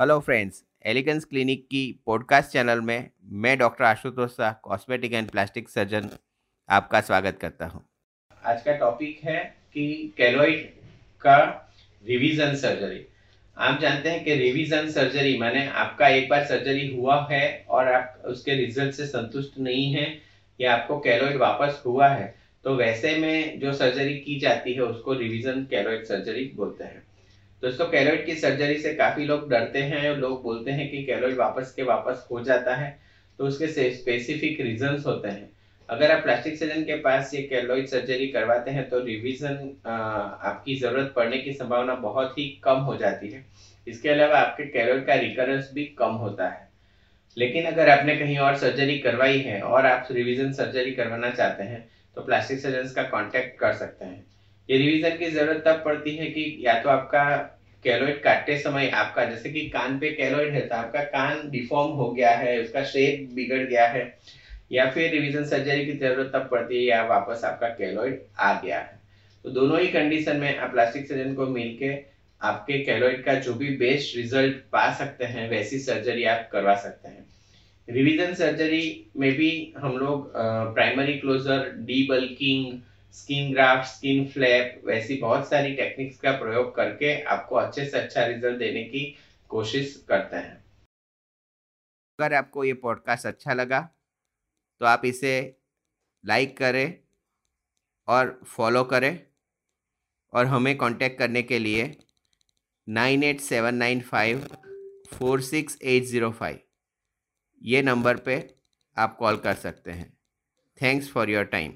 Hello friends elegance clinic की podcast channel में मैं doctor Ashutosh Shah cosmetic and plastic surgeon आपका स्वागत करता हूँ। आज का टॉपिक है कि कैलोइड का रिवीजन सर्जरी आप जानते हैं कि रिवीजन सर्जरी माने आपका एक बार सर्जरी हुआ है और आप उसके रिज़ल्ट से संतुष्ट नहीं है या आपको कैलोइड वापस हुआ है तो वैसे में जो सर्जरी की जाती है उसको रिवीजन कैलोइड सर्जरी बोलते हैं। दोस्तों कैलोइड की सर्जरी से काफ़ी लोग डरते हैं और लोग बोलते हैं कि कैलोइड वापस के वापस हो जाता है तो उसके स्पेसिफिक रीजंस होते हैं। अगर आप प्लास्टिक सर्जन के पास ये कैलोइड सर्जरी करवाते हैं तो रिवीजन आपकी ज़रूरत पड़ने की संभावना बहुत ही कम हो जाती है। इसके अलावा आपके कैलोइड का रिकरेंस भी कम होता है। लेकिन अगर आपने कहीं और सर्जरी करवाई है और आप रिवीजन सर्जरी करवाना चाहते हैं तो प्लास्टिक सर्जन का कॉन्टेक्ट कर सकते हैं। ये रिवीजन की ज़रूरत तब पड़ती है कि या तो आपका कैलोइड काटते समय आपका, जैसे कि कान पे कैलोइड है तो आपका कान डिफॉर्म हो गया है, उसका शेप बिगड़ गया है, या फिर रिवीजन सर्जरी की ज़रूरत तब पड़ती है या वापस आपका कैलोइड आ गया है। तो दोनों ही कंडीशन में आप प्लास्टिक सर्जन को मिलके आपके कैलोइड का जो भी बेस्ट रिज़ल्ट पा सकते हैं, वैसी सर्जरी आप करवा सकते हैं। रिवीजन सर्जरी में भी हम लोग primary closure debulking skin graft, skin flap, वैसी बहुत सारी टेक्निक्स का प्रयोग करके आपको अच्छे से अच्छा रिज़ल्ट देने की कोशिश करते हैं। अगर आपको ये पॉडकास्ट अच्छा लगा तो आप इसे लाइक करें और फॉलो करें और हमें कांटेक्ट करने के लिए nine eight seven nine five four six eight zero five ये नंबर पे आप कॉल कर सकते हैं। Thanks for your time.